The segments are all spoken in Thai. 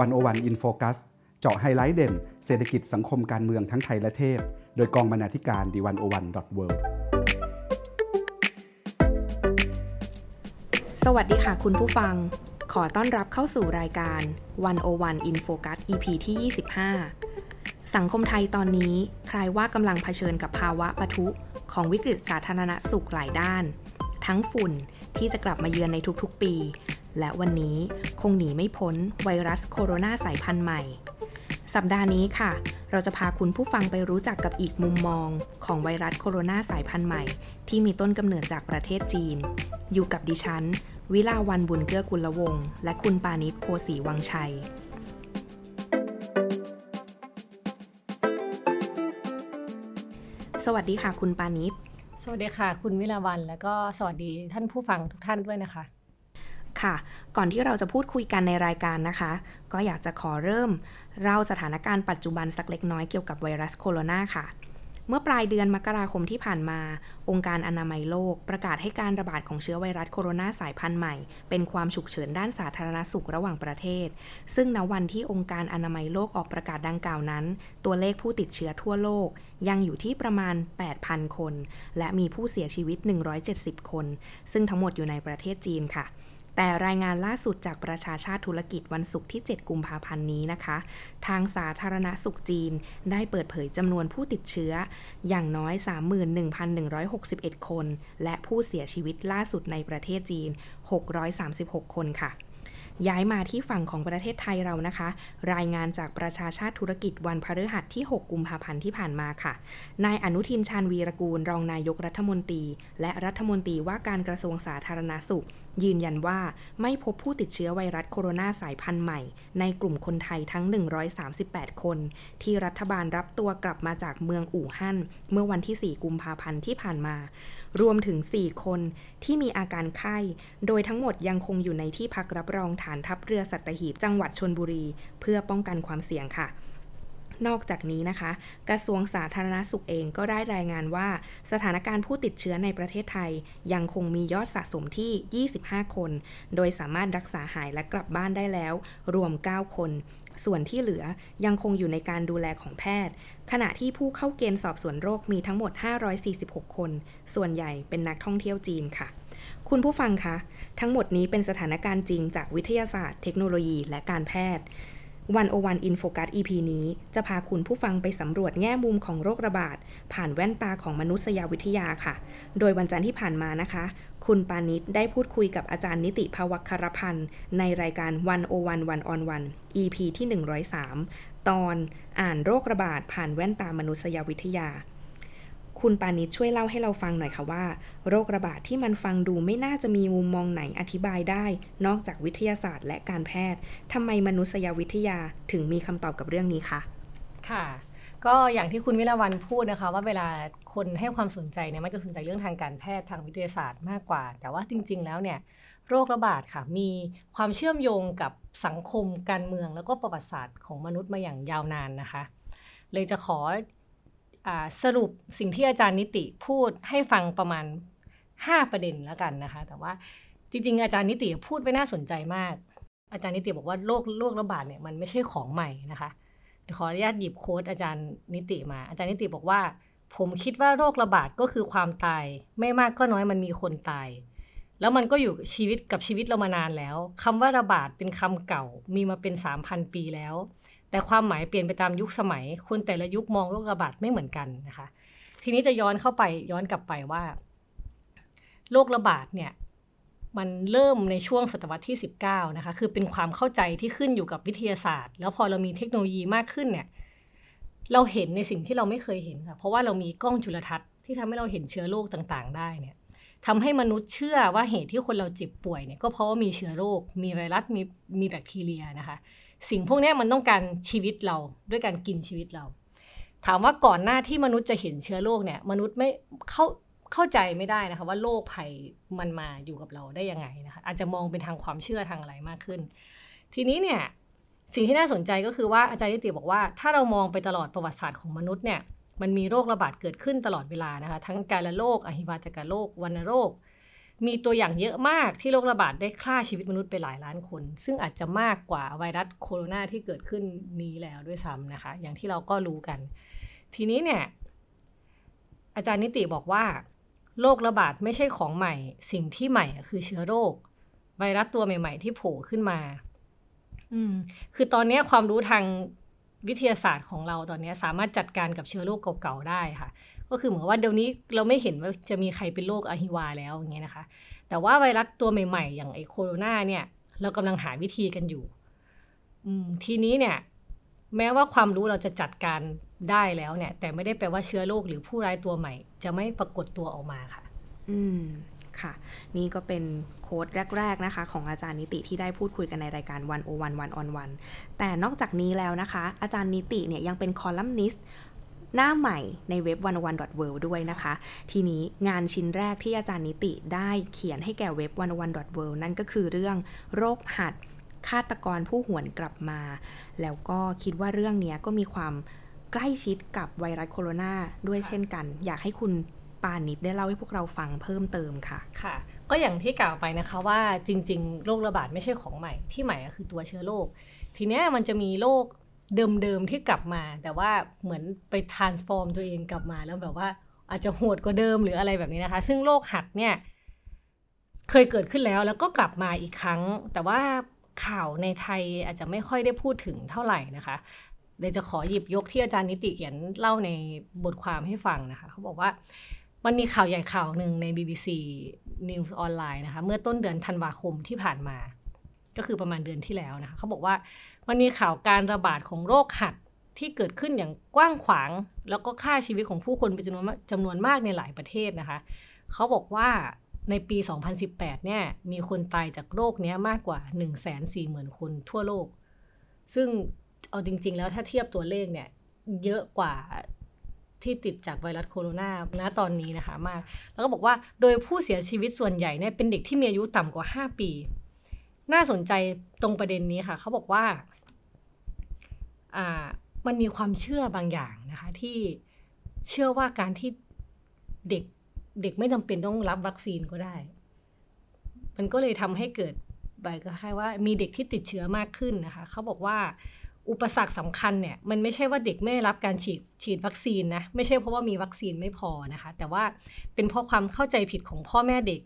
One O One In Focus เจาะไฮไลท์เด่น เศรษฐกิจสังคมการเมืองทั้งไทยและเทศ โดยกองบรรณาธิการ The One O One dot World วัสดีค่ะคุณผู้ฟัง ขอต้อนรับเข้าสู่รายการ 101 In Focus EP ที่ 25 สังคมไทยตอนนี้คล้ายว่ากำลังเผชิญกับภาวะปะทุของวิกฤตสาธารณสุขหลายด้าน ทั้งฝุ่นที่จะกลับมาเยือนในทุกๆปี และวันนี้คงหนีไม่พ้นไวรัสโคโรนาสายพันธุ์ใหม่ สัปดาห์นี้ค่ะ เราจะพาคุณผู้ฟังไปรู้จักกับอีกมุมมองของไวรัสโคโรนาสายพันธุ์ใหม่ ที่มีต้นกำเนิดจากประเทศจีน อยู่กับดิฉัน วิลาวันบุญเกื้อกุลวง และคุณปานิชโพสีวังชัยสวัสดีค่ะคุณปานิช สวัสดีค่ะ คุณวิลาวัน แล้วก็สวัสดีท่านผู้ฟังทุกท่านด้วยนะคะ ค่ะ ก่อนที่เราจะพูดคุยกันในรายการนะคะ ก็อยากจะขอเริ่มเล่าสถานการณ์ปัจจุบันสักเล็กน้อยเกี่ยวกับไวรัสโคโรนาค่ะ เมื่อปลายเดือนมกราคมที่ผ่านมา องค์การอนามัยโลก ประกาศให้การระบาดของเชื้อไวรัสโคโรนาสายพันธุ์ใหม่ เป็นความฉุกเฉินด้านสาธารณสุขระหว่างประเทศ ซึ่งณวันที่องค์การอนามัยโลกออกประกาศดังกล่าวนั้น ตัวเลขผู้ติดเชื้อทั่วโลก ยังอยู่ที่ประมาณ 8,000 คน และมีผู้เสียชีวิต 170 คน ซึ่งทั้งหมดอยู่ในประเทศจีนค่ะ แต่รายงานล่าสุดจากประชาชาติธุรกิจวันศุกร์ที่ 7 กุมภาพันธ์นี้นะคะ ทางสาธารณสุขจีนได้เปิดเผยจำนวนผู้ติดเชื้อ อย่างน้อย 31,161 คน และผู้เสียชีวิตล่าสุดในประเทศจีน 636 คนค่ะ ย้ายมาที่ฝั่งของประเทศไทยเรานะคะ รายงานจากประชาชาติธุรกิจวันพฤหัสที่ 6 กุมภาพันธ์ที่ผ่านมาค่ะ นายอนุทินชาญวีรกูล รองนายกรัฐมนตรี และรัฐมนตรีว่าการกระทรวงสาธารณาสุข ยืนยันว่าไม่พบผู้ติดเชื้อไวรัสโคโรนาสายพันธุ์ใหม่ ในกลุ่มคนไทยทั้ง 138 คน ที่รัฐบาลรับตัวกลับมาจากเมืองอู่ฮั่นเมื่อวันที่ 4 กุมภาพันธ์ที่ผ่านมา รวมถึง 4 คนที่มีอาการไข้ โดยทั้งหมดยังคงอยู่ในที่พักรับรองฐานทัพเรือสัตหีบจังหวัดชนบุรี เพื่อป้องกันความเสี่ยงค่ะนอกจากนี้นะคะ กระทรวงสาธารณสุขเองก็ได้รายงานว่า สถานการณ์ผู้ติดเชื้อในประเทศไทย ยังคงมียอดสะสมที่ 25 คน โดยสามารถรักษาหายและกลับบ้านได้แล้ว รวม 9 คน ส่วนที่เหลือยังคงอยู่ในการดูแลของแพทย์ ขณะที่ผู้เข้าเกณฑ์สอบสวนโรคมีทั้งหมด 546 คน ส่วนใหญ่เป็นนักท่องเที่ยวจีนค่ะ คุณผู้ฟังคะ ทั้งหมดนี้เป็นสถานการณ์จริงจากวิทยาศาสตร์ เทคโนโลยีและการแพทย์ วันโอวันอินโฟกัส EP นี้จะพาคุณผู้ฟังไปสำรวจแง่มุมของโรคระบาด ผ่านแว่นตาของมนุษยวิทยาค่ะ โดยวันจันทร์ที่ผ่านมานะคะ คุณปานิชได้พูดคุยกับอาจารย์นิติภาวครพันธ์ในรายการวันโอวันวันออนวัน EP ที่ 103 ตอนอ่านโรคระบาดผ่านแว่นตามนุษยวิทยา คุณปานิชช่วยเล่าให้เราฟังหน่อยค่ะว่า โรคระบาดที่มันฟังดูไม่น่าจะมีมุมมองไหนอธิบายได้ นอกจากวิทยาศาสตร์และการแพทย์ทำไมมนุษยวิทยาถึงมีคำตอบกับเรื่องนี้คะค่ะ ก็อย่างที่คุณวิลาวันพูดนะคะ ว่าเวลาคนให้ความสนใจเนี่ยมันจะสนใจเรื่องทางการแพทย์ทางวิทยาศาสตร์มากกว่า แต่ว่าจริง ๆ แล้วเนี่ยโรคระบาดค่ะมีความเชื่อมโยงกับสังคมการเมือง แล้วก็ประวัติศาสตร์ของมนุษย์มาอย่างยาวนานนะคะ เลยจะขอ สรุปสิ่งที่อาจารย์นิติพูดให้ฟังประมาณ 5 ประเด็นแล้วกันนะคะ แต่ว่าจริง ๆ อาจารย์นิติพูดไปน่าสนใจมาก อาจารย์นิติบอกว่าโรคโรคระบาดเนี่ยมันไม่ใช่ของใหม่นะคะขออนุญาตหยิบโค้ดอาจารย์นิติมา อาจารย์นิติบอกว่า ผมคิดว่าโรคระบาดก็คือความตาย ไม่มากก็น้อยมันมีคนตาย แล้วมันก็อยู่ชีวิตกับชีวิตเรามานานแล้วคำว่าระบาดเป็นคำเก่ามีมาเป็น 3,000 ปีแล้ว แต่ความหมายเปลี่ยนไปตามยุคสมัย คนแต่ละยุคมองโรคระบาดไม่เหมือนกันนะคะ ทีนี้จะย้อนเข้าไปย้อนกลับไปว่าโรคระบาดเนี่ยมันเริ่มในช่วงศตวรรษที่ 19 นะคะ คือเป็นความเข้าใจที่ขึ้นอยู่กับวิทยาศาสตร์ แล้วพอเรามีเทคโนโลยีมากขึ้นเนี่ย เราเห็นในสิ่งที่เราไม่เคยเห็นค่ะ เพราะว่าเรามีกล้องจุลทรรศน์ที่ทำให้เราเห็นเชื้อโรคต่างๆ ได้เนี่ยทำให้มนุษย์เชื่อว่าเหตุที่คนเราเจ็บป่วยเนี่ยก็เพราะว่ามีเชื้อโรค มีไวรัส มีมีแบคทีเรียนะคะ สิ่งพวกนี้มันต้องการชีวิตเราด้วยการกินชีวิตเรา ถามว่าก่อนหน้าที่มนุษย์จะเห็นเชื้อโรคเนี่ย มนุษย์ไม่เข้าเข้าใจไม่ได้นะคะว่าโรคภัยมันมาอยู่กับเราได้ยังไงนะคะอาจจะมองเป็นทางความเชื่อทางอะไรมากขึ้น ทีนี้เนี่ยสิ่งที่น่าสนใจก็คือว่าอาจารย์นิติบอกว่าถ้าเรามองไปตลอดประวัติศาสตร์ของมนุษย์เนี่ยมันมีโรคระบาดเกิดขึ้นตลอดเวลานะคะ ทั้งกาฬโรคอหิวาตกโรควัณโรค มีตัวอย่างเยอะมากที่โรคระบาดได้ฆ่าชีวิตมนุษย์ไปหลายล้านคน ซึ่งอาจจะมากกว่าไวรัสโคโรนาที่เกิดขึ้นนี้แล้วด้วยซ้ำนะคะ อย่างที่เราก็รู้กัน ทีนี้เนี่ย อาจารย์นิติบอกว่าโรคระบาดไม่ใช่ของใหม่ สิ่งที่ใหม่คือเชื้อโรค ไวรัสตัวใหม่ ๆ ที่โผล่ขึ้นมา อืม คือตอนนี้ความรู้ทางวิทยาศาสตร์ของเราตอนนี้สามารถจัดการกับเชื้อโรคเก่าๆได้ค่ะ ก็คือเหมือนว่าเดี๋ยวนี้เราไม่เห็นว่าจะมีใครเป็นโรคอะฮิวาแล้วอย่างเงี้ยนะคะ แต่ว่าไวรัสตัวใหม่ๆ อย่างไอโคโรนาเนี่ย เรากำลังหาวิธีกันอยู่อืมทีนี้เนี่ย แม้ว่าความรู้เราจะจัดการได้แล้วเนี่ย แต่ไม่ได้แปลว่าเชื้อโรคหรือผู้ร้ายตัวใหม่ จะไม่ปรากฏตัวออกมาค่ะ อืมค่ะ นี่ก็เป็นโค้ดแรก ๆ นะคะ ของอาจารย์นิติที่ได้พูดคุยกันในรายการวันโอวันวันออนวันแต่นอกจากนี้แล้วนะคะ อาจารย์นิติเนี่ยยังเป็นคอลัมนิสต์ หน้าใหม่ในเว็บ one one w o r l d ด้วยนะคะ ทีนี้งานชิ้นแรกที่อาจารย์นิติได้เขียนให้แก่เว็บ one one w o r l d นั่นก็คือเรื่องโรคหัดฆาตกรผู้หวนกลับมา แล้วก็คิดว่าเรื่องนี้ก็มีความใกล้ชิดกับไวรัสโคโรนาด้วยเช่นกัน อยากให้คุณปานิดได้เล่าให้พวกเราฟังเพิ่มเติมค่ะ ค่ะ ก็อย่างที่กล่าวไปนะคะว่าจริง ๆ โรคระบาดไม่ใช่ของใหม่ที่ใหม่ก็คือตัวเชื้อโรค ทีเนี้ยมันจะมีโรค เดิมๆที่กลับมา แต่ว่าเหมือนไป transform ตัวเองกลับมาแล้วแบบว่าอาจจะโหดกว่าเดิมหรืออะไรแบบนี้นะคะ ซึ่งโรคหัดเนี่ยเคยเกิดขึ้นแล้วแล้วก็กลับมาอีกครั้ง แต่ว่าข่าวในไทยอาจจะไม่ค่อยได้พูดถึงเท่าไหร่นะคะเดี๋ยจะขอหยิบยกที่อาจารย์นิติเขียนเล่าในบทความให้ฟังนะคะ เขาบอกว่ามันมีข่าวใหญ่ข่าวหนึ่งใน BBC News ออนไลน์นะคะ เมื่อต้นเดือนธันวาคมที่ผ่านมา ก็คือประมาณเดือนที่แล้วนะคะเขาบอกว่ามันมีข่าวการระบาดของโรคหัดที่เกิดขึ้นอย่างกว้างขวาง แล้วก็ฆ่าชีวิตของผู้คนเป็นจำนวนจำนวนมากในหลายประเทศนะคะเขาบอกว่าในปี 2018 เนี่ยมีคนตายจากโรคนี้มากกว่า 140,000 คนทั่วโลก ซึ่งเอาจริง ๆ แล้วถ้าเทียบตัวเลขเนี่ยเยอะกว่าที่ติดจากไวรัสโคโรนาณตอนนี้นะคะมาก แล้วก็บอกว่าโดยผู้เสียชีวิตส่วนใหญ่เนี่ยเป็นเด็กที่มีอายุต่ำกว่า 5 ปี น่าสนใจตรงประเด็นนี้ค่ะ เขาบอกว่าอ่ามันมีความเชื่อบางอย่างนะคะ ที่เชื่อว่าการที่เด็กเด็กไม่จำเป็นต้องรับวัคซีนก็ได้ มันก็เลยทำให้เกิดแบบคล้ายว่ามีเด็กที่ติดเชื้อมากขึ้นนะคะ เขาบอกว่าอุปสรรคสำคัญเนี่ย มันไม่ใช่ว่าเด็กไม่รับการฉีดฉีดวัคซีนนะ ไม่ใช่เพราะว่ามีวัคซีนไม่พอนะคะ แต่ว่าเป็นเพราะความเข้าใจผิดของพ่อแม่เด็ก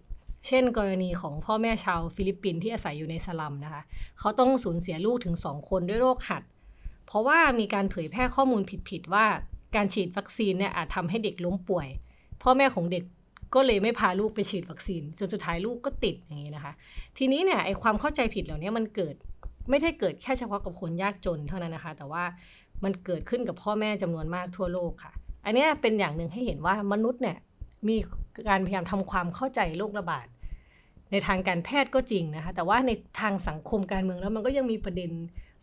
เช่นกรณีของพ่อแม่ชาวฟิลิปปินส์ที่อาศัยอยู่ในสลัมนะคะ เขาต้องสูญเสียลูกถึง 2 คนด้วยโรคหัด เพราะว่ามีการเผยแพร่ข้อมูลผิดๆว่า การฉีดวัคซีนเนี่ยอาจทำให้เด็กล้มป่วย พ่อแม่ของเด็กก็เลยไม่พาลูกไปฉีดวัคซีน จนสุดท้ายลูกก็ติดอย่างนี้นะคะ ทีนี้เนี่ยไอความเข้าใจผิดเหล่านี้มันเกิดไม่ได้เกิดแค่เฉพาะกับคนยากจนเท่านั้นนะคะ แต่ว่ามันเกิดขึ้นกับพ่อแม่จำนวนมากทั่วโลกค่ะ อันนี้เป็นอย่างหนึ่งให้เห็นว่ามนุษย์เนี่ยมีการพยายามทำความเข้าใจโรคระบาด ในทางการแพทย์ก็จริงนะคะ แต่ว่าในทางสังคมการเมืองแล้วมันก็ยังมีประเด็น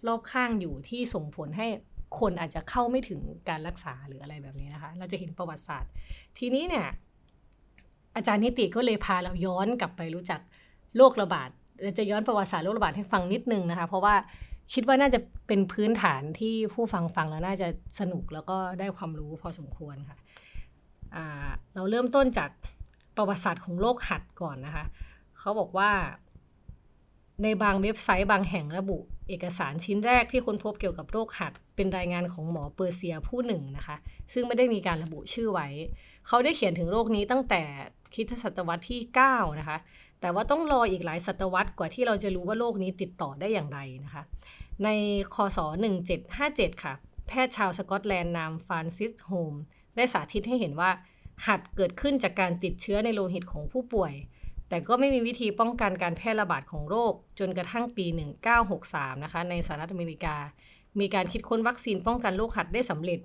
รอบข้างอยู่ที่ส่งผลให้คนอาจจะเข้าไม่ถึงการรักษาหรืออะไรแบบนี้นะคะ เราจะเห็นประวัติศาสตร์ ทีนี้เนี่ย อาจารย์นิติก็เลยพาเราย้อนกลับไปรู้จักโรคระบาดจะย้อนประวัติศาสตร์โรคระบาดให้ฟังนิดนึงนะคะ เพราะว่าคิดว่าน่าจะเป็นพื้นฐานที่ผู้ฟังฟังแล้วน่าจะสนุกแล้วก็ได้ความรู้พอสมควรค่ะเราเริ่มต้นจากประวัติศาสตร์ของโรคหัดก่อนนะคะ เขาบอกว่า ในบางเว็บไซต์บางแห่งระบุ เอกสารชิ้นแรกที่ค้นพบเกี่ยวกับโรคหัด เป็นรายงานของหมอเปอร์เซียผู้หนึ่งนะคะ ซึ่งไม่ได้มีการระบุชื่อไว้ เขาได้เขียนถึงโรคนี้ตั้งแต่คริสต์ศตวรรษที่ 9 นะคะ แต่ว่าต้องรออีกหลายศตวรรษกว่าที่เราจะรู้ว่าโรคนี้ติดต่อได้อย่างไรนะคะ ในคศ 1757 ค่ะ แพทย์ชาวสกอตแลนด์นามฟรานซิสโฮมได้สาธิตให้เห็นว่าหัดเกิดขึ้นจากการติดเชื้อในโลหิตของผู้ป่วย แต่ก็ไม่มีวิธีป้องกันการแพร่ระบาดของโรค จนกระทั่งปี 1963 นะคะ ในสหรัฐอเมริกา มีการคิดค้นวัคซีนป้องกันโรคหัดได้สำเร็จ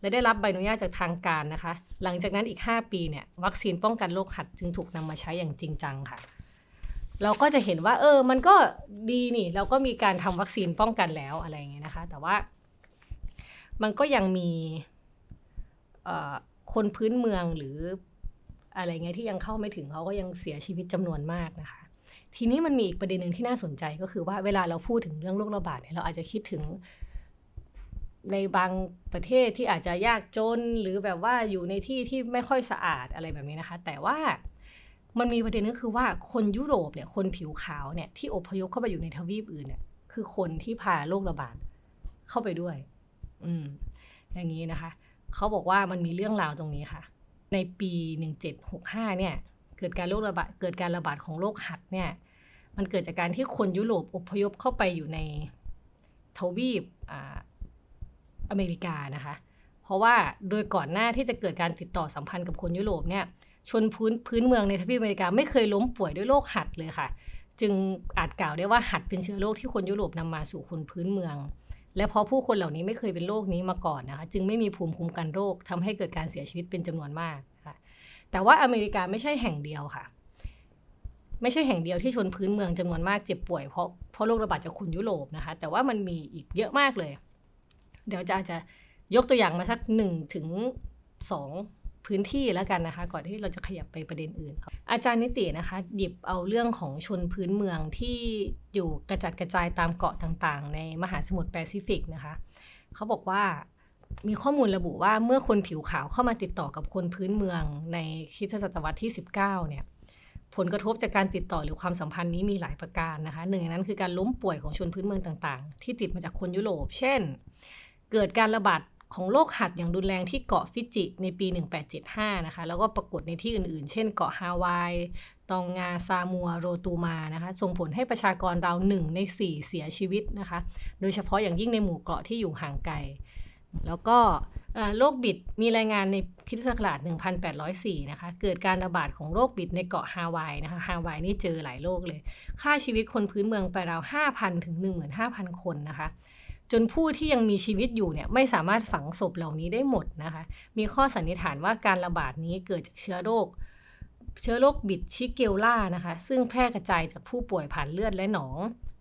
และได้รับใบอนุญาตจากทางการนะคะ หลังจากนั้นอีก 5 ปีเนี่ยวัคซีนป้องกันโรคหัดจึงถูกนำมาใช้อย่างจริงจังค่ะ เราก็จะเห็นว่า เออ มันก็ดีนี่ เราก็มีการทำวัคซีนป้องกันแล้วอะไรเงี้ยนะคะ แต่ว่ามันก็ยังมีคนพื้นเมืองหรือ อะไรเงี้ยที่ยังเข้าไม่ถึงเขาก็ยังเสียชีวิตจำนวนมากนะคะ ทีนี้มันมีอีกประเด็นหนึ่งที่น่าสนใจก็คือว่าเวลาเราพูดถึงเรื่องโรคระบาดเนี่ยเราอาจจะคิดถึงในบางประเทศที่อาจจะยากจนหรือแบบว่าอยู่ในที่ที่ไม่ค่อยสะอาดอะไรแบบนี้นะคะ แต่ว่ามันมีประเด็นก็คือว่าคนยุโรปเนี่ยคนผิวขาวเนี่ยที่อพยพเข้าไปอยู่ในทวีปอื่นเนี่ยคือคนที่พาโรคระบาดเข้าไปด้วย อืม อย่างนี้นะคะ เขาบอกว่ามันมีเรื่องราวตรงนี้ค่ะ ในปี 1765 เนี่ย เกิดการโรคระบาดเกิดการระบาดของโรคหัดเนี่ย มันเกิดจากการที่คนยุโรปอพยพเข้าไปอยู่ในทวีปอเมริกานะคะ เพราะว่าโดยก่อนหน้าที่จะเกิดการติดต่อสัมพันธ์กับคนยุโรปเนี่ยชนพื้นพื้นเมืองในทวีปอเมริกาไม่เคยล้มป่วยด้วยโรคหัดเลยค่ะ จึงอาจกล่าวได้ว่าหัดเป็นเชื้อโรคที่คนยุโรปนำมาสู่คนพื้นเมือง และเพราะผู้คนเหล่านี้ไม่เคยเป็นโรคนี้มาก่อนนะคะจึงไม่มีภูมิคุ้มกันโรคทำให้เกิดการเสียชีวิตเป็นจำนวนมากค่ะแต่ว่าอเมริกาไม่ใช่แห่งเดียวค่ะ ไม่ใช่แห่งเดียวที่ชนพื้นเมืองจำนวนมากเจ็บป่วยเพราะเพราะโรคระบาดจากคนยุโรปนะคะ แต่ว่ามันมีอีกเยอะมากเลย เดี๋ยวจะจะยกตัวอย่างมาสักหนึ่งถึงสอง พื้นที่แล้วกันนะคะ ก่อนที่เราจะขยับไปประเด็นอื่น อาจารย์นิตินะคะ หยิบเอาเรื่องของชนพื้นเมืองที่อยู่กระจัดกระจายตามเกาะต่างๆ ในมหาสมุทรแปซิฟิกนะคะเขาบอกว่ามีข้อมูลระบุว่าเมื่อคนผิวขาวเข้ามาติดต่อกับคนพื้นเมืองในคิดศตวรรษที่ 19 เนี่ยผลกระทบจากการติดต่อหรือความสัมพันธ์นี้มีหลายประการนะคะหนึ่งในนั้นคือการล้มป่วยของชนพื้นเมืองต่างๆ ที่ติดมาจากคนยุโรป เช่น เกิดการระบาด ของโรคหัดอย่างรุนแรงที่เกาะฟิจิในปี 1875 นะคะ แล้วก็ปรากฏในที่อื่นๆ เช่นเกาะฮาวาย ตองงา ซามัว โรตูมา นะคะ ส่งผลให้ประชากรราวหนึ่งใน 4 เสียชีวิตนะคะ โดยเฉพาะอย่างยิ่งในหมู่เกาะที่อยู่ห่างไกล แล้วก็โรคบิดมีรายงานในคิศักราช1804 นะคะ เกิดการระบาดของโรคบิดในเกาะฮาวายนะคะ ฮาวายนี่เจอหลายโรคเลยฆ่าชีวิตคนพื้นเมืองไปราว 5,000 ถึง 15,000 คนนะคะ จนผู้ที่ยังมีชีวิตอยู่เนี่ยไม่สามารถฝังศพเหล่านี้ได้หมดนะคะ มีข้อสันนิษฐานว่าการระบาดนี้เกิดจากเชื้อโรค เชื้อโรคบิดชิเกลล่านะคะ ซึ่งแพร่กระจายจากผู้ป่วยผ่านเลือดและหนอง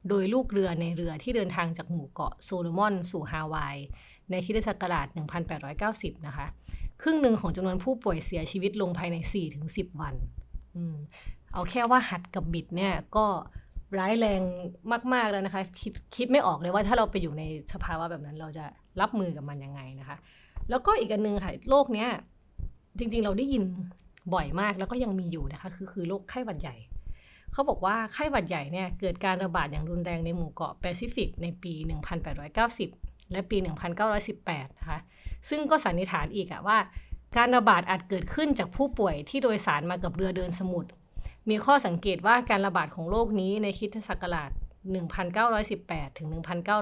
โดยลูกเรือในเรือที่เดินทางจากหมู่เกาะโซโลมอน สู่ฮาวาย ในคิดศักราช 1890 นะคะ ครึ่งหนึ่งของจำนวนผู้ป่วยเสียชีวิตลงภายใน 4-10 วันอเอาแค่ว่าหัดกับบิดเนี่ยก็ ร้ายแรงมาก ๆ แล้วนะคะคิดคิดไม่ออกเลยว่าถ้าเราไปอยู่ในสภาวะแบบนั้น เราจะรับมือกับมันยังไงนะคะ แล้วก็อีกอันนึงค่ะโรคเนี้ยจริง ๆ เราได้ยินบ่อยมากแล้วก็ยังมีอยู่นะคะ คือคือโรคไข้หวัดใหญ่เขาบอกว่าไข้หวัดใหญ่เนี่ยเกิดการระบาดอย่างรุนแรงในหมู่เกาะแปซิฟิกในปี 1890 และปี 1918 นะคะ ซึ่งก็สันนิษฐานอีกอะว่า การระบาดอาจเกิดขึ้นจากผู้ป่วยที่โดยสารมากับเรือเดินสมุทร มีข้อสังเกตว่าการระบาดของโรคนี้ในคิดศักราช 1918 ถึง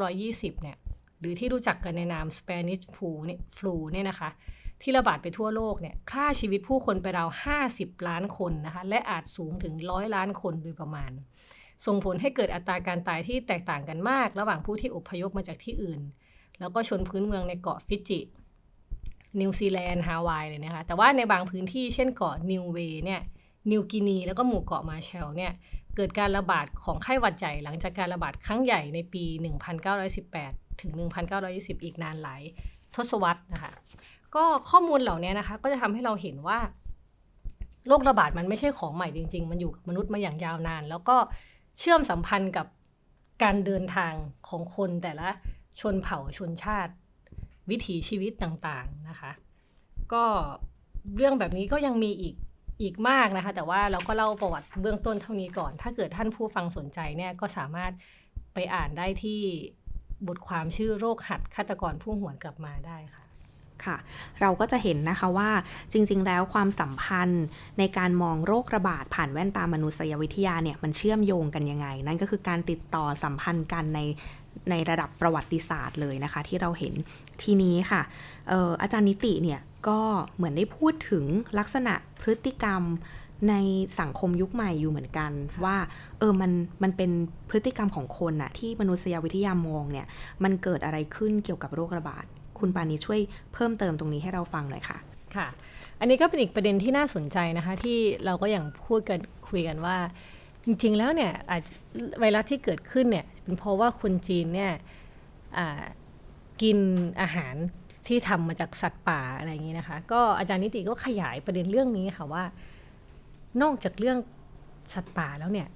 1920 เนี่ย หรือที่รู้จักกันในนาม Spanish flu เนี่ย flu เนี่ยนะคะ ที่ระบาดไปทั่วโลกเนี่ยฆ่าชีวิตผู้คนไปราว 50 ล้านคนนะคะ และอาจสูงถึงร้อยล้านคนโดยประมาณ ส่งผลให้เกิดอัตราการตายที่แตกต่างกันมาก ระหว่างผู้ที่อพยพมาจากที่อื่น แล้วก็ชนพื้นเมืองในเกาะฟิจินิวซีแลนด์ฮาวายเลยนะคะ แต่ว่าในบางพื้นที่เช่นเกาะนิวเวย์เนี่ย นิวกินี แล้วก็หมู่เกาะมาเชลเนี่ยเกิดการระบาดของไข้หวัดใหญ่หลังจากการระบาดครั้งใหญ่ในปี 1918 ถึง 1920 อีกนานหลายทศวรรษนะคะก็ข้อมูลเหล่านี้นะคะก็จะทำให้เราเห็นว่าโรคระบาดมันไม่ใช่ของใหม่จริง ๆ มันอยู่กับมนุษย์มาอย่างยาวนาน แล้วก็เชื่อมสัมพันธ์กับการเดินทางของคนแต่ละชนเผ่าชนชาติ วิถีชีวิตต่างๆนะคะ ก็เรื่องแบบนี้ก็ยังมีอีก อีกมากนะคะ แต่ว่าเราก็เล่าประวัติเบื้องต้นเท่านี้ก่อน ถ้าเกิดท่านผู้ฟังสนใจเนี่ยก็สามารถไปอ่านได้ที่บทความชื่อโรคหัดฆาตกรผู้หวนกลับมาได้ค่ะค่ะ เราก็จะเห็นนะคะว่าจริง ๆ แล้วความสัมพันธ์ในการมองโรคระบาดผ่านแว่นตามนุษยวิทยาเนี่ยมันเชื่อมโยงกันยังไง นั่นก็คือการติดต่อสัมพันธ์กันในในระดับประวัติศาสตร์เลยนะคะ ที่เราเห็นทีนี้ค่ะอออาจารย์นิติเนี่ย ก็เหมือนได้พูดถึงลักษณะพฤติกรรมในสังคมยุคใหม่อยู่เหมือนกัน ว่าเออมันมันเป็นพฤติกรรมของคนอะที่มนุษยวิทยามองเนี่ย มันเกิดอะไรขึ้นเกี่ยวกับโรคระบาด คุณปานีช่วยเพิ่มเติมตรงนี้ให้เราฟังหน่อยค่ะค่ะ อันนี้ก็เป็นอีกประเด็นที่น่าสนใจนะคะ ที่เราก็อย่างพูดกันคุยกันว่า จริง ๆ แล้วเนี่ยอาจไวรัสที่เกิดขึ้นเนี่ยเป็นเพราะว่าคนจีนเนี่ยกินอาหาร ที่ทำมาจากสัตว์ป่าอะไรอย่างนี้นะคะ ก็อาจารย์นิติก็ขยายประเด็นเรื่องนี้ค่ะว่า นอกจากเรื่องสัตว์ป่าแล้วเนี่ย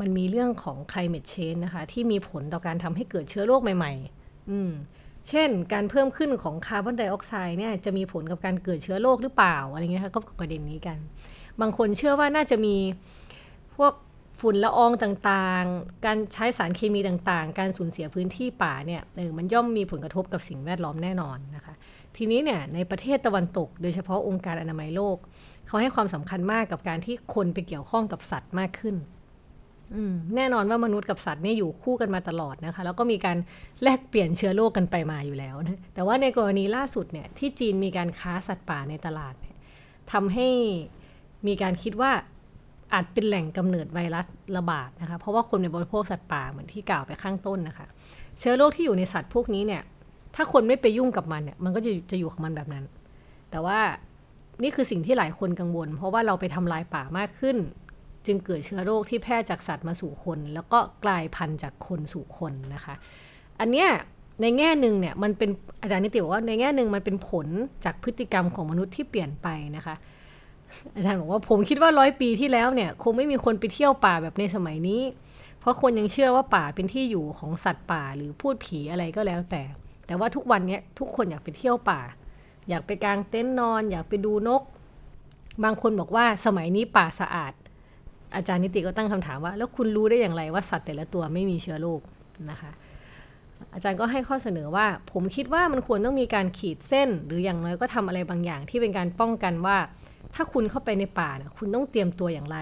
มันมีเรื่องของ climate change นะคะ ที่มีผลต่อการทำให้เกิดเชื้อโรคใหม่ ๆ อืม เช่น การเพิ่มขึ้นของคาร์บอนไดออกไซด์เนี่ยจะมีผลกับการเกิดเชื้อโรคหรือเปล่าอะไรเงี้ยค่ะก็ประเด็นนี้กัน บางคนเชื่อว่าน่าจะมีพวก ฝุ่นละอองต่างๆ การใช้สารเคมีต่างๆ การสูญเสียพื้นที่ป่าเนี่ยเออมันย่อมมีผลกระทบกับสิ่งแวดล้อมแน่นอนนะคะ ทีนี้เนี่ยในประเทศตะวันตก โดยเฉพาะองค์การอนามัยโลก เขาให้ความสำคัญมากกับการที่คนไปเกี่ยวข้องกับสัตว์มากขึ้นแน่นอนว่ามนุษย์กับสัตว์นี่อยู่คู่กันมาตลอดนะคะ แล้วก็มีการแลกเปลี่ยนเชื้อโรคกันไปมาอยู่แล้วนะแต่ว่าในกรณีล่าสุดเนี่ยที่จีนมีการค้าสัตว์ป่าในตลาดเนี่ยทำให้มีการคิดว่า อาจเป็นแหล่งกำเนิดไวรัสระบาดนะคะ เพราะว่าคนในบริโภคสัตว์ป่าเหมือนที่กล่าวไปข้างต้นนะคะ เชื้อโรคที่อยู่ในสัตว์พวกนี้เนี่ย ถ้าคนไม่ไปยุ่งกับมันเนี่ย มันก็จะจะอยู่ของมันแบบนั้น แต่ว่านี่คือสิ่งที่หลายคนกังวล เพราะว่าเราไปทำลายป่ามากขึ้น จึงเกิดเชื้อโรคที่แพร่จากสัตว์มาสู่คน แล้วก็กลายพันธุ์จากคนสู่คนนะคะ อันเนี้ยในแง่หนึ่งเนี่ยมันเป็นอาจารย์นิติบอกว่าในแง่หนึ่งมันเป็นผลจากพฤติกรรมของมนุษย์ที่เปลี่ยนไปนะคะ อาจารย์บอกว่าผมคิดว่าร้อยปีที่แล้วเนี่ย คงไม่มีคนไปเที่ยวป่าแบบในสมัยนี้ เพราะคนยังเชื่อว่าป่าเป็นที่อยู่ของสัตว์ป่าหรือพูดผีอะไรก็แล้วแต่ แต่ว่าทุกวันนี้ทุกคนอยากไปเที่ยวป่า อยากไปกางเต็นท์นอน อยากไปดูนก บางคนบอกว่าสมัยนี้ป่าสะอาด อาจารย์นิติก็ตั้งคำถามว่า แล้วคุณรู้ได้อย่างไรว่าสัตว์แต่ละตัวไม่มีเชื้อโรคนะคะอาจารย์ก็ให้ข้อเสนอว่า ผมคิดว่ามันควรต้องมีการขีดเส้น หรืออย่างน้อยก็ทำอะไรบางอย่างที่เป็นการป้องกันว่า ถ้าคุณเข้าไปในป่านะคุณต้องเตรียมตัวอย่างไร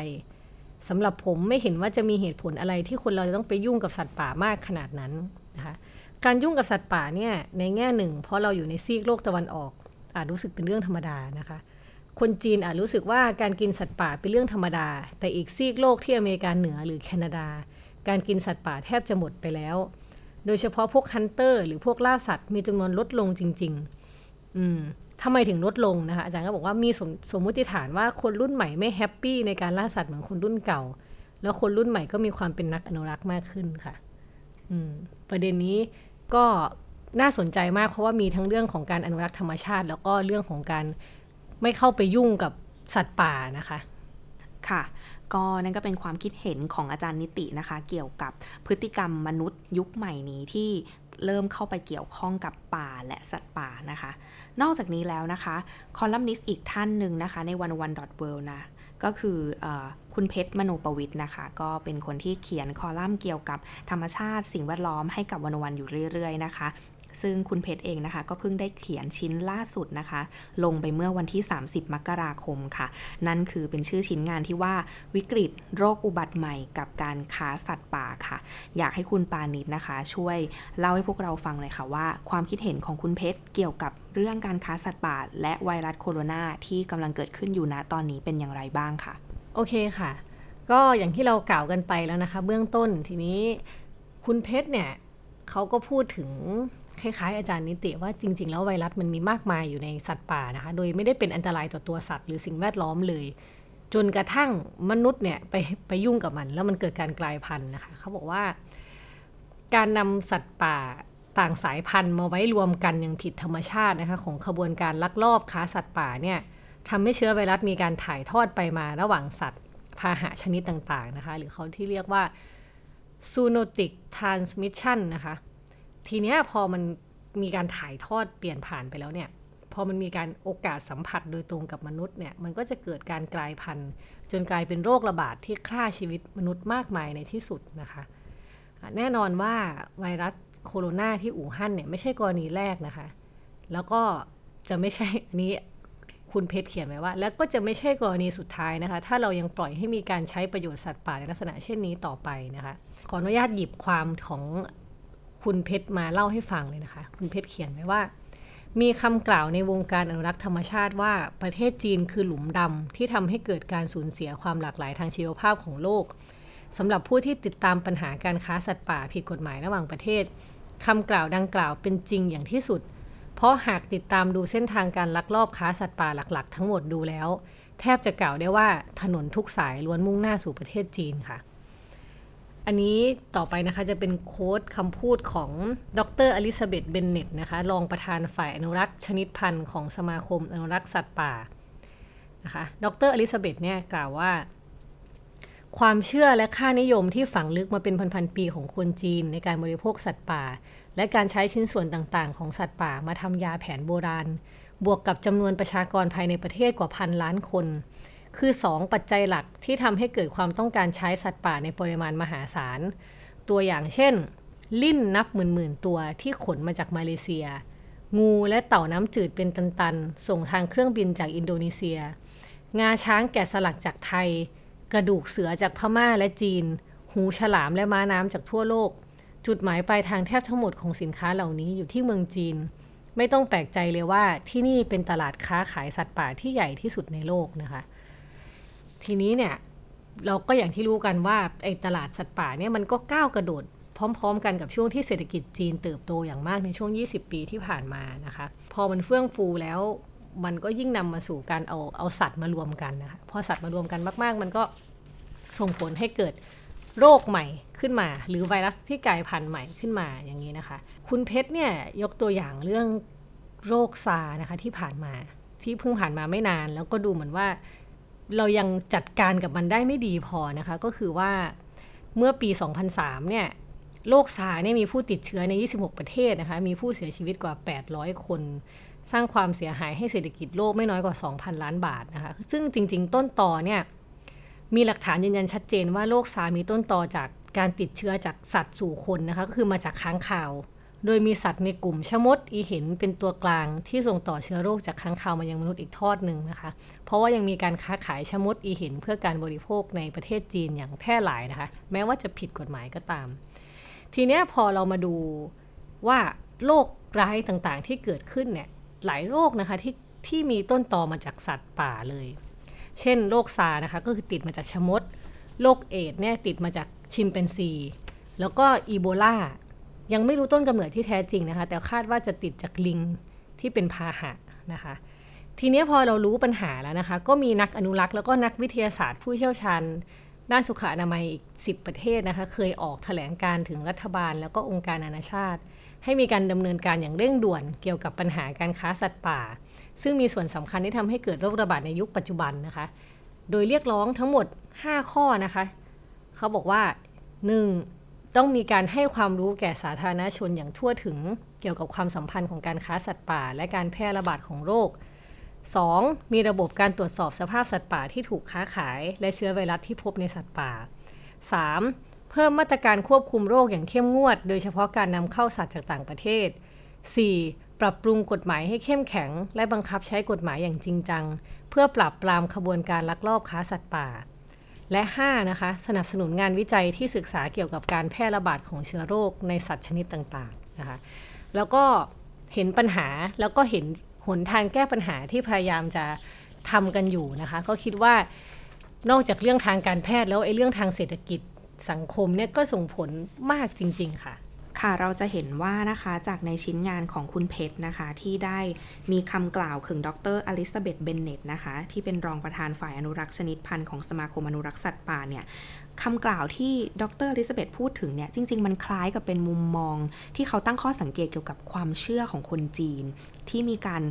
สำหรับผมไม่เห็นว่าจะมีเหตุผลอะไรที่คนเราจะต้องไปยุ่งกับสัตว์ป่ามากขนาดนั้นนะคะการยุ่งกับสัตว์ป่าเนี่ยในแง่หนึ่ง เพราะเราอยู่ในซีกโลกตะวันออก อาจรู้สึกเป็นเรื่องธรรมดานะคะ คนจีนอาจรู้สึกว่าการกินสัตว์ป่าเป็นเรื่องธรรมดา แต่อีกซีกโลกที่อเมริกาเหนือหรือแคนาดา การกินสัตว์ป่าแทบจะหมดไปแล้ว โดยเฉพาะพวก hunter หรือพวกล่าสัตว์มีจำนวนลดลงจริง ๆ อืม ทำไมถึงลดลงนะคะอาจารย์ก็บอกว่ามีสมสมมติฐานว่าคนรุ่นใหม่ไม่ happy ในการล่าสัตว์เหมือนคนรุ่นเก่า แล้วคนรุ่นใหม่ก็มีความเป็นนักอนุรักษ์มากขึ้นค่ะประเด็นนี้ก็น่าสนใจมากเพราะว่ามีทั้งเรื่องของการอนุรักษ์ธรรมชาติ แล้วก็เรื่องของการไม่เข้าไปยุ่งกับสัตว์ป่านะคะ ค่ะ ก็นั่นก็เป็นความคิดเห็นของอาจารย์นิตินะคะ เกี่ยวกับพฤติกรรมมนุษย์ยุคใหม่นี้ที่ เริ่มเข้าไปเกี่ยวข้องกับป่าและสัตว์ป่านะคะ นอกจากนี้แล้วนะคะ คอลัมนิสต์อีกท่านหนึ่งนะคะ ในวันวันดอทเวนะก็คืออคุณเพชรมโนปวิทย์นะคะ ก็เป็นคนที่เขียนคอลัมน์เกี่ยวกับธรรมชาติสิ่งแวดล้อมให้กับวันวันอยู่เรื่อยๆนะคะ ซึ่งคุณเพชรเองนะคะ ก็เพิ่งได้เขียนชิ้นล่าสุดนะคะ ลงไปเมื่อวันที่ 30 มกราคมค่ะ นั่นคือเป็นชื่อชิ้นงานที่ว่าวิกฤตโรคอุบัติใหม่กับการค้าสัตว์ป่าค่ะ อยากให้คุณปานิดนะคะ ช่วยเล่าให้พวกเราฟังเลยค่ะว่า ความคิดเห็นของคุณเพชรเกี่ยวกับเรื่องการค้าสัตว์ป่า และไวรัสโคโรนาที่กำลังเกิดขึ้นอยู่ณตอนนี้เป็นอย่างไรบ้างค่ะ โอเคค่ะ ก็อย่างที่เรากล่าวกันไปแล้วนะคะ เบื้องต้นทีนี้คุณเพชรเนี่ยเขาก็พูดถึง คล้ายๆอาจารย์นิติว่าจริง ๆ แล้วไวรัสมันมีมากมายอยู่ในสัตว์ป่านะคะ โดยไม่ได้เป็นอันตรายต่อตัวสัตว์หรือสิ่งแวดล้อมเลย จนกระทั่งมนุษย์เนี่ยไปไปยุ่งกับมัน แล้วมันเกิดการกลายพันธุ์นะคะเขาบอกว่า การนำสัตว์ป่าต่างสายพันธุ์มาไว้รวมกันอย่างผิดธรรมชาตินะคะของขบวนการลักลอบค้าสัตว์ป่าเนี่ยทำให้เชื้อไวรัสมีการถ่ายทอดไปมาระหว่างสัตว์พาหะชนิดต่างๆนะคะ หรือเขาที่เรียกว่า zoonotic transmission นะคะ ทีนี้พอมันมีการถ่ายทอดเปลี่ยนผ่านไปแล้วเนี่ยพอมันมีการโอกาสสัมผัสโดยตรงกับมนุษย์เนี่ยมันก็จะเกิดการกลายพันธุ์ จนกลายเป็นโรคระบาดที่ฆ่าชีวิตมนุษย์มากมายในที่สุดนะคะ แน่นอนว่าไวรัสโคโรนาที่อู่ฮั่นเนี่ยไม่ใช่กรณีแรกนะคะ แล้วก็จะไม่ใช่อันนี้คุณเพชรเขียนไว้ว่า แล้วก็จะไม่ใช่กรณีสุดท้ายนะคะ ถ้าเรายังปล่อยให้มีการใช้ประโยชน์สัตว์ป่าในลักษณะเช่นนี้ต่อไปนะคะ ขออนุญาตหยิบความของ คุณเพชรมาเล่าให้ฟังเลยนะคะ คุณเพชรเขียนไว้ว่า มีคำกล่าวในวงการอนุรักษ์ธรรมชาติว่าประเทศจีนคือหลุมดำที่ทำให้เกิดการสูญเสียความหลากหลายทางชีวภาพของโลกสำหรับผู้ที่ติดตามปัญหาการค้าสัตว์ป่าผิดกฎหมายระหว่างประเทศคำกล่าวดังกล่าวเป็นจริงอย่างที่สุด เพราะหากติดตามดูเส้นทางการลักลอบค้าสัตว์ป่าหลัก ๆ ทั้งหมดดูแล้ว แทบจะกล่าวได้ว่าถนนทุกสายล้วนมุ่งหน้าสู่ประเทศจีนค่ะ อันนี้ต่อไปนะคะจะเป็นโค้ดคำพูดของดรอลิซาเบธเบนเน็ตนะคะรองประธานฝ่ายอนุรักษ์ชนิดพันธุ์ของสมาคมอนุรักษ์สัตว์ป่านะคะดรอลิซาเบธเนี่ยกล่าวว่า ความเชื่อและค่านิยมที่ฝังลึกมาเป็นพันๆปีของคนจีนในการบริโภคสัตว์ป่า และการใช้ชิ้นส่วนต่างๆ ของสัตว์ป่ามาทำยาแผนโบราณ บวกกับจำนวนประชากรภายในประเทศกว่าพันล้านคน คือ 2 ปัจจัยหลักที่ทำให้เกิดความต้องการใช้สัตว์ป่าในปริมาณมหาศาล ตัวอย่างเช่น ลิ่นนับหมื่นๆตัวที่ขนมาจากมาเลเซีย งูและเต่าน้ำจืดเป็นตันๆ ส่งทางเครื่องบินจากอินโดนีเซีย งาช้างแกะสลักจากไทย กระดูกเสือจากพม่าและจีน หูฉลามและม้าน้ำจากทั่วโลก จุดหมายปลายทางแทบทั้งหมดของสินค้าเหล่านี้อยู่ที่เมืองจีนไม่ต้องแปลกใจเลยว่าที่นี่เป็นตลาดค้าขายสัตว์ป่าที่ใหญ่ที่สุดในโลกนะคะ ทีนี้เนี่ยเราก็อย่างที่รู้กันว่าไอ้ตลาดสัตว์ป่าเนี่ยมันก็ก้าวกระโดดพร้อม ๆ กันกับช่วงที่เศรษฐกิจจีนเติบโตอย่างมากในช่วง 20 ปีที่ผ่านมานะคะ พอมันเฟื่องฟูแล้วมันก็ยิ่งนำมาสู่การเอาเอาสัตว์มารวมกันนะคะพอสัตว์มารวมกันมาก ๆ มันก็ส่งผลให้เกิดโรคใหม่ขึ้นมา หรือไวรัสที่กลายพันธุ์ใหม่ขึ้นมาอย่างนี้นะคะ คุณเพชรเนี่ยยกตัวอย่างเรื่องโรคซานะคะที่ผ่านมาที่เพิ่งผ่านมาไม่นาน แล้วก็ดูเหมือนว่า เรายังจัดการกับมันได้ไม่ดีพอนะคะ ก็คือว่าเมื่อปี 2003 เนี่ยโรคซาเนี่ยมีผู้ติดเชื้อใน 26 ประเทศนะคะ มีผู้เสียชีวิตกว่า 800 คน สร้างความเสียหายให้เศรษฐกิจโลกไม่น้อยกว่า 2,000 ล้านบาทนะคะ ซึ่งจริง ๆ ต้นต่อเนี่ยมีหลักฐานยืนยันชัดเจนว่าโรคซามีต้นต่อจากการติดเชื้อจากสัตว์สู่คนนะคะ ก็คือมาจากค้างคาว โดยมีสัตว์ในกลุ่มชะมดอีเห็นเป็นตัวกลางที่ส่งต่อเชื้อโรคจากค้างคาวมายังมนุษย์อีกทอดหนึ่งนะคะ เพราะว่ายังมีการค้าขายชะมดอีเห็นเพื่อการบริโภคในประเทศจีนอย่างแพร่หลายนะคะ แม้ว่าจะผิดกฎหมายก็ตาม ทีเนี้ยพอเรามาดูว่าโรคร้ายต่างๆ ที่เกิดขึ้นเนี่ยหลายโรคนะคะที่ที่มีต้นตอมาจากสัตว์ป่าเลย เช่นโรคซานะคะก็คือติดมาจากชะมด โรคเอดเนี่ยติดมาจากชิมเปนซี แล้วก็อีโบลา ยังไม่รู้ต้นกำเนิดที่แท้จริงนะคะ แต่คาดว่าจะติดจากลิงที่เป็นพาหะนะคะ ทีนี้พอเรารู้ปัญหาแล้วนะคะ ก็มีนักอนุรักษ์แล้วก็นักวิทยาศาสตร์ผู้เชี่ยวชาญด้านสุขอนามัยอีก 10 ประเทศนะคะ เคยออกแถลงการถึงรัฐบาลแล้วก็องค์การนานาชาติ ให้มีการดำเนินการอย่างเร่งด่วนเกี่ยวกับปัญหาการค้าสัตว์ป่า ซึ่งมีส่วนสำคัญที่ทำให้เกิดโรคระบาดในยุคปัจจุบันนะคะ โดยเรียกร้องทั้งหมด 5 ข้อนะคะ เขาบอกว่า 1. ต้องมีการให้ความรู้แก่สาธารณชนอย่างทั่วถึงเกี่ยวกับความสัมพันธ์ของการค้าสัตว์ป่า และการแพร่ระบาดของโรค 2. มีระบบการตรวจสอบสภาพสัตว์ป่าที่ถูกค้าขาย และเชื้อไวรัสที่พบในสัตว์ป่า 3. เพิ่มมาตรการควบคุมโรคอย่างเข้มงวด โดยเฉพาะการนำเข้าสัตว์จากต่างประเทศ 4. ปรับปรุงกฎหมายให้เข้มแข็ง และบังคับใช้กฎหมายอย่างจริงจัง เพื่อปราบปรามขบวนการลักลอบค้าสัตว์ป่า และ 5. นะคะ สนับสนุนงานวิจัยที่ศึกษาเกี่ยวกับการแพร่ระบาดของเชื้อโรคในสัตว์ชนิดต่างๆนะคะแล้วก็เห็นปัญหาแล้วก็เห็นหนทางแก้ปัญหาที่พยายามจะทำกันอยู่นะคะ ก็คิดว่านอกจากเรื่องทางการแพทย์แล้วไอ้เรื่องทางเศรษฐกิจสังคมเนี่ยก็ส่งผลมากจริง ๆ ค่ะ ค่ะเราจะเห็นว่านะคะจากในชิ้นงานของคุณเพชรนะคะ ที่ได้มีคำกล่าวถึงดรอลิซาเบธเบนเนตนะคะ ที่เป็นรองประธานฝ่ายอนุรักษ์ชนิดพันธุ์ของสมาคมอนุรักษ์สัตว์ป่าเนี่ยคำกล่าวที่ดรอลิซาเบธพูดถึงเนี่ยจริง ๆ มันคล้ายกับเป็นมุมมอง ที่เขาตั้งข้อสังเกตเกี่ยวกับความเชื่อของคนจีน ที่มีการ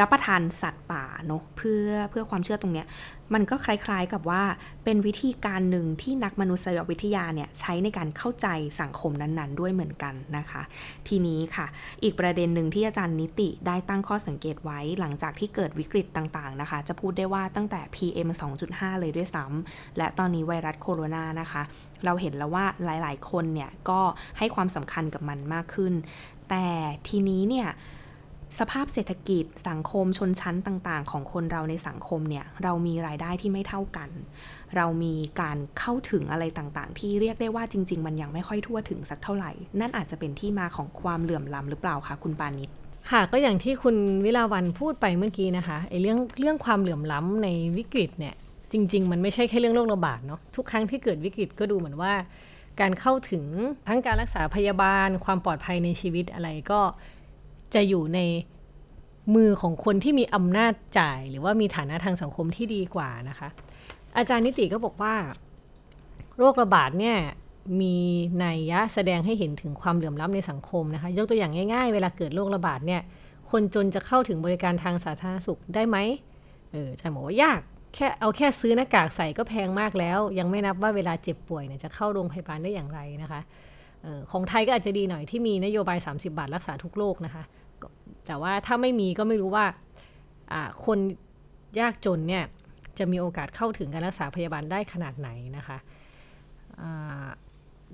รับประทานสัตว์ป่าเนาะเพื่อเพื่อความเชื่อตรงเนี้ยมันก็คล้ายๆกับว่าเป็นวิธีการหนึ่งที่นักมนุษยวิทยาเนี่ยใช้ในการเข้าใจสังคมนั้นๆ ด้วยเหมือนกันนะคะ ทีนี้ค่ะ อีกประเด็นหนึ่งที่อาจารย์นิติได้ตั้งข้อสังเกตไว้หลังจากที่เกิดวิกฤตต่างๆนะคะ จะพูดได้ว่าตั้งแต่ PM 2.5 เลยด้วยซ้ำและตอนนี้ไวรัสโคโรนานะคะ เราเห็นแล้วว่าหลายๆ คนเนี่ยก็ให้ความสำคัญกับมันมากขึ้น แต่ทีนี้เนี่ย สภาพเศรษฐกิจสังคมชนชั้นต่าง ๆ ของคนเราในสังคมเนี่ย เรามีรายได้ที่ไม่เท่ากัน เรามีการเข้าถึงอะไรต่างๆ ที่เรียกได้ว่าจริง ๆ มันยังไม่ค่อยทั่วถึงสักเท่าไหร่ นั่นอาจจะเป็นที่มาของความเหลื่อมล้ำหรือเปล่าคะคุณปานิชค่ะก็อย่างที่คุณวิลาวันพูดไปเมื่อกี้นะคะไอ้เรื่องเรื่องความเหลื่อมล้ำในวิกฤตเนี่ยจริง ๆ มันไม่ใช่แค่เรื่องโรคระบาดเนาะทุกครั้งที่เกิดวิกฤตก็ดูเหมือนว่า การเข้าถึงทั้งการรักษาพยาบาล ความปลอดภัยในชีวิตอะไรก็ จะอยู่ในมือของคนที่มีอำนาจจ่าย หรือว่ามีฐานะทางสังคมที่ดีกว่านะคะ อาจารย์นิติก็บอกว่า โรคระบาดเนี่ยมีนัยยะแสดงให้เห็นถึงความเหลื่อมล้ำในสังคมนะคะ ยกตัวอย่างง่ายๆ เวลาเกิดโรคระบาดเนี่ย คนจนจะเข้าถึงบริการทางสาธารณสุขได้ไหมเอออาจารย์บอกว่ายากแค่เอาแค่ซื้อหน้ากากใส่ก็แพงมากแล้ว ยังไม่นับว่าเวลาเจ็บป่วยเนี่ยจะเข้าโรงพยาบาลได้อย่างไรนะคะ ของไทยก็อาจจะดีหน่อยที่มีนโยบาย 30 บาทรักษาทุกโรคนะคะ แต่ว่าถ้าไม่มีก็ไม่รู้ว่าคนยากจนเนี่ยจะมีโอกาสเข้าถึงการรักษาพยาบาลได้ขนาดไหนนะคะ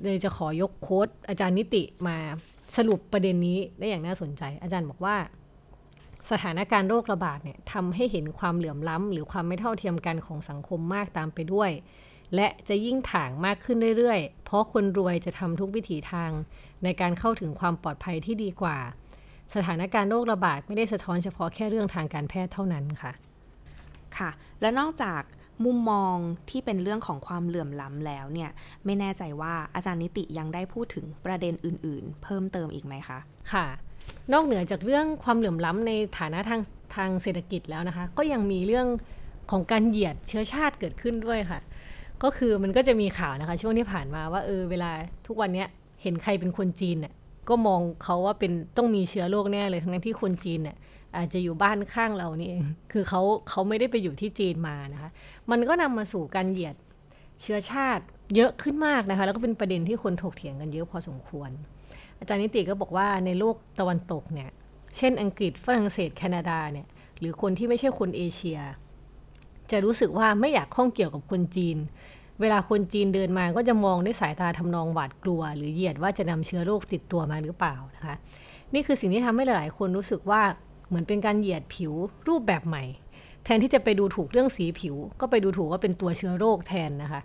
เลยจะขอยกโค้ดอาจารย์นิติมาสรุปประเด็นนี้ได้อย่างน่าสนใจ อาจารย์บอกว่าสถานการณ์โรคระบาดเนี่ยทำให้เห็นความเหลื่อมล้ำ หรือความไม่เท่าเทียมกันของสังคมมากตามไปด้วย และจะยิ่งถ่างมากขึ้นเรื่อยๆ เพราะคนรวยจะทำทุกวิถีทาง ในการเข้าถึงความปลอดภัยที่ดีกว่า สถานการณ์โรคระบาดไม่ได้สะท้อนเฉพาะแค่เรื่องทางการแพทย์เท่านั้นค่ะ ค่ะ และนอกจากมุมมองที่เป็นเรื่องของความเหลื่อมล้ำแล้วเนี่ย ไม่แน่ใจว่าอาจารย์นิติยังได้พูดถึงประเด็นอื่น ๆ เพิ่มเติมอีกไหมคะ ค่ะนอกเหนือจากเรื่องความเหลื่อมล้ำในฐานะทางทางเศรษฐกิจแล้วนะคะ ก็ยังมีเรื่องของการเหยียดเชื้อชาติเกิดขึ้นด้วยค่ะ ก็คือมันก็จะมีข่าวนะคะ ช่วงที่ผ่านมาว่าเออเวลาทุกวันนี้เห็นใครเป็นคนจีนเนี่ยก็มองเขาว่าเป็นต้องมีเชื้อโรคแน่เลย ทั้งที่คนจีนเนี่ยอาจจะอยู่บ้านข้างเรานี่เอง คือเขาเขาไม่ได้ไปอยู่ที่จีนมานะคะ มันก็นำมาสู่การเหยียดเชื้อชาติเยอะขึ้นมากนะคะ แล้วก็เป็นประเด็นที่คนถกเถียงกันเยอะพอสมควร อาจารย์นิติก็บอกว่าในโลกตะวันตกเนี่ย เช่นอังกฤษฝรั่งเศสแคนาดาเนี่ย หรือคนที่ไม่ใช่คนเอเชีย จะรู้สึกว่าไม่อยากข้องเกี่ยวกับคนจีน เวลาคนจีนเดินมาก็จะมองด้วยสายตาทำนองหวาดกลัว หรือเหยียดว่าจะนำเชื้อโรคติดตัวมาหรือเปล่านะคะ นี่คือสิ่งที่ทำให้หลาย ๆ คนรู้สึกว่าเหมือนเป็นการเหยียดผิวรูปแบบใหม่ แทนที่จะไปดูถูกเรื่องสีผิว ก็ไปดูถูกว่าเป็นตัวเชื้อโรคแทนนะคะ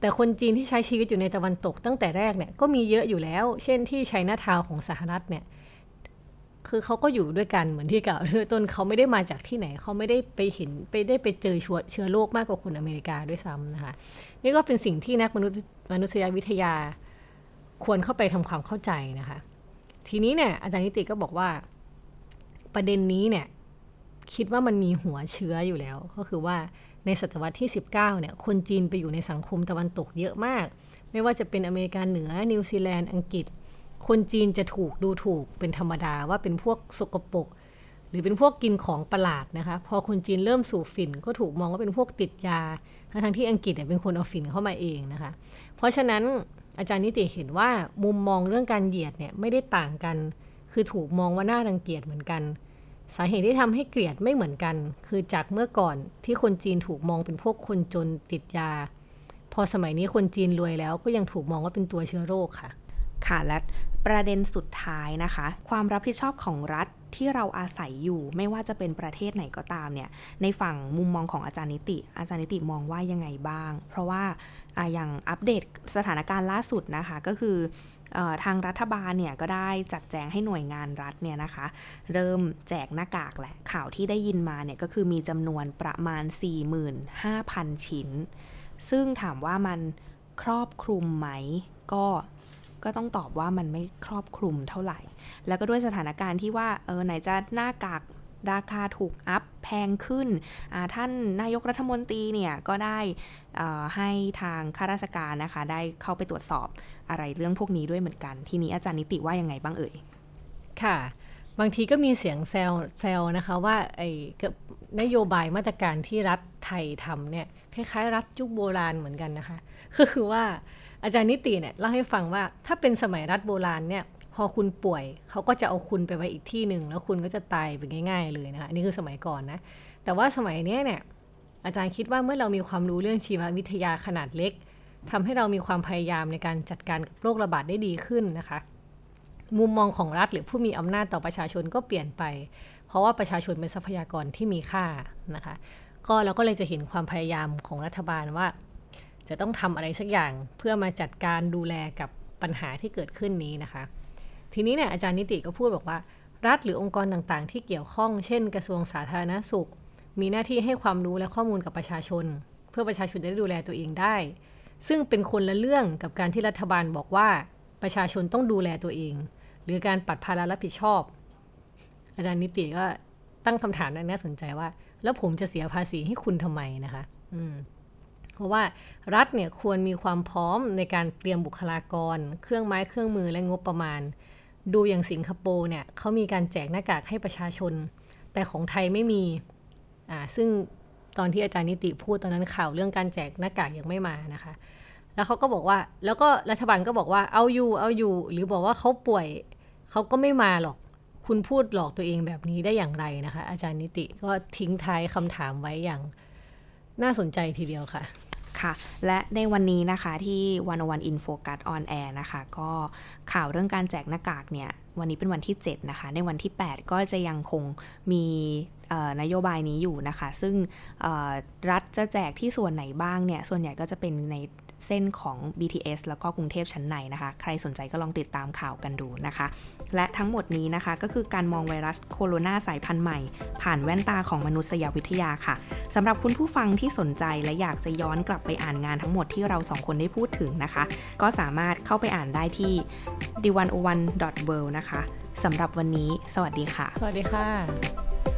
แต่คนจีนที่ใช้ชีวิตอยู่ในตะวันตกตั้งแต่แรกเนี่ยก็มีเยอะอยู่แล้ว เช่นที่ไชน่าทาวของสหรัฐเนี่ย คือเขาก็อยู่ด้วยกันเหมือนที่กล่าวด้วยต้นเขาไม่ได้มาจากที่ไหนเขาไม่ได้ไปเห็นไปได้ไปเจอเชื้อโรคมากกว่าคนอเมริกาด้วยซ้ำนะคะนี่ก็เป็นสิ่งที่นักมนุษยมนุษยวิทยาควรเข้าไปทำความเข้าใจนะคะ ทีนี้เนี่ยอาจารย์นิติก็บอกว่าประเด็นนี้เนี่ยคิดว่ามันมีหัวเชื้ออยู่แล้ว ก็คือว่าในศตวรรษที่ 19เนี่ยคนจีนไปอยู่ในสังคมตะวันตกเยอะมาก ไม่ว่าจะเป็นอเมริกาเหนือนิวซีแลนด์อังกฤษ คนจีนจะถูกดูถูกเป็นธรรมดาว่าเป็นพวกสกปรกหรือเป็นพวกกินของประหลาดนะคะ พอคนจีนเริ่มสูบฝิ่นก็ถูกมองว่าเป็นพวกติดยา ทั้งที่อังกฤษเป็นคนเอาฝิ่นเข้ามาเองนะคะ เพราะฉะนั้นอาจารย์นิติเห็นว่ามุมมองเรื่องการเหยียดเนี่ยไม่ได้ต่างกัน คือถูกมองว่าน่ารังเกียจเหมือนกัน สาเหตุที่ทำให้เกลียดไม่เหมือนกัน คือจากเมื่อก่อนที่คนจีนถูกมองเป็นพวกคนจนติดยา พอสมัยนี้คนจีนรวยแล้วก็ยังถูกมองว่าเป็นตัวเชื้อโรคค่ะ ค่ะ และประเด็นสุดท้ายนะคะ ความรับผิดชอบของรัฐที่เราอาศัยอยู่ไม่ว่าจะเป็นประเทศไหนก็ตามเนี่ยในฝั่งมุมมองของอาจารย์นิติ อาจารย์นิติมองว่ายังไงบ้าง เพราะว่าอย่างอัปเดตสถานการณ์ล่าสุดนะคะก็คือทางรัฐบาลเนี่ยก็ได้จัดแจงให้หน่วยงานรัฐเนี่ยนะคะ เริ่มแจกหน้ากากแหละข่าวที่ได้ยินมาเนี่ยก็คือมีจำนวนประมาณ 45,000 ชิ้น ซึ่งถามว่ามันครอบคลุมไหมก็ ก็ต้องตอบว่ามันไม่ครอบคลุมเท่าไหร่ แล้วก็ด้วยสถานการณ์ที่ว่าเออไหนจะหน้ากากราคาถูกอัพแพงขึ้น ท่านนายกรัฐมนตรีเนี่ยก็ได้ให้ทางข้าราชการนะคะ ได้เข้าไปตรวจสอบอะไรเรื่องพวกนี้ด้วยเหมือนกัน ทีนี้อาจารย์นิติว่ายังไงบ้างเอ่ย ค่ะ บางทีก็มีเสียงแซวแซวนะคะว่าไอ้นโยบายมาตรการที่รัฐไทยทำเนี่ยคล้ายๆ รัฐยุคโบราณเหมือนกันนะคะ ก็คือว่า อาจารย์นิติเนี่ยเล่าให้ฟังว่าถ้าเป็นสมัยรัฐโบราณเนี่ยพอคุณป่วยเขาก็จะเอาคุณไปไว้อีกที่หนึ่งแล้วคุณก็จะตายไปง่าย ๆ เลยนะคะนี่คือสมัยก่อนนะแต่ว่าสมัยนี้เนี่ยอาจารย์คิดว่าเมื่อเรามีความรู้เรื่องชีววิทยาขนาดเล็กทำให้เรามีความพยายามในการจัดการกับโรคระบาดได้ดีขึ้นนะคะ มุมมองของรัฐหรือผู้มีอำนาจต่อประชาชนก็เปลี่ยนไป เพราะว่าประชาชนเป็นทรัพยากรที่มีค่านะคะ ก็เราก็เลยจะเห็นความพยายามของรัฐบาลว่า จะต้องทำอะไรสักอย่างเพื่อมาจัดการดูแลกับปัญหาที่เกิดขึ้นนี้นะคะ ทีนี้เนี่ยอาจารย์นิติก็พูดบอกว่า รัฐหรือองค์กรต่างๆ ที่เกี่ยวข้อง เช่น กระทรวงสาธารณสุข มีหน้าที่ให้ความรู้และข้อมูลกับประชาชน เพื่อประชาชนจะได้ดูแลตัวเองได้ ซึ่งเป็นคนละเรื่องกับการที่รัฐบาลบอกว่าประชาชนต้องดูแลตัวเอง หรือการปัดภาระรับผิดชอบ อาจารย์นิติก็ตั้งคำถามน่าสนใจว่า แล้วผมจะเสียภาษีให้คุณทำไมนะคะ อืม เพราะว่ารัฐเนี่ยควรมีความพร้อมในการเตรียมบุคลากร เครื่องไม้เครื่องมือและงบประมาณ ดูอย่างสิงคโปร์เนี่ยเขามีการแจกหน้ากากให้ประชาชน แต่ของไทยไม่มีอ่าซึ่งตอนที่อาจารย์นิติพูดตอนนั้นข่าวเรื่องการแจกหน้ากากยังไม่มานะคะ แล้วเขาก็บอกว่าแล้วก็รัฐบาลก็บอกว่าเอาอยู่เอาอยู่ หรือบอกว่าเขาป่วยเขาก็ไม่มาหรอกคุณพูดหลอกตัวเองแบบนี้ได้อย่างไรนะคะ อาจารย์นิติก็ทิ้งท้ายคำถามไว้อย่าง น่าสนใจทีเดียวค่ะค่ะและในวันนี้นะคะที่One O One In Focus on air นะคะ ก็ข่าวเรื่องการแจกหน้ากากเนี่ยวันนี้เป็นวันที่ 7 นะคะ ในวันที่ 8 ก็จะยังคงมีนโยบายนี้อยู่นะคะ ซึ่งรัฐจะแจกที่ส่วนไหนบ้างเนี่ย ส่วนใหญ่ก็จะเป็นใน เส้นของ BTS แล้วก็กรุงเทพชั้นในนะคะ ใครสนใจก็ลองติดตามข่าวกันดูนะคะ และทั้งหมดนี้นะคะก็คือการมองไวรัสโคโรนาสายพันธุ์ใหม่ ผ่านแว่นตาของมนุษยวิทยาค่ะสำหรับคุณผู้ฟังที่สนใจและอยากจะย้อนกลับไปอ่านงานทั้งหมดที่เราสองคนได้พูดถึงนะคะ ก็สามารถเข้าไปอ่านได้ที่ d 1 0 1 w o r l d นะคะสำหรับวันนี้ สวัสดีค่ะ สวัสดีค่ะ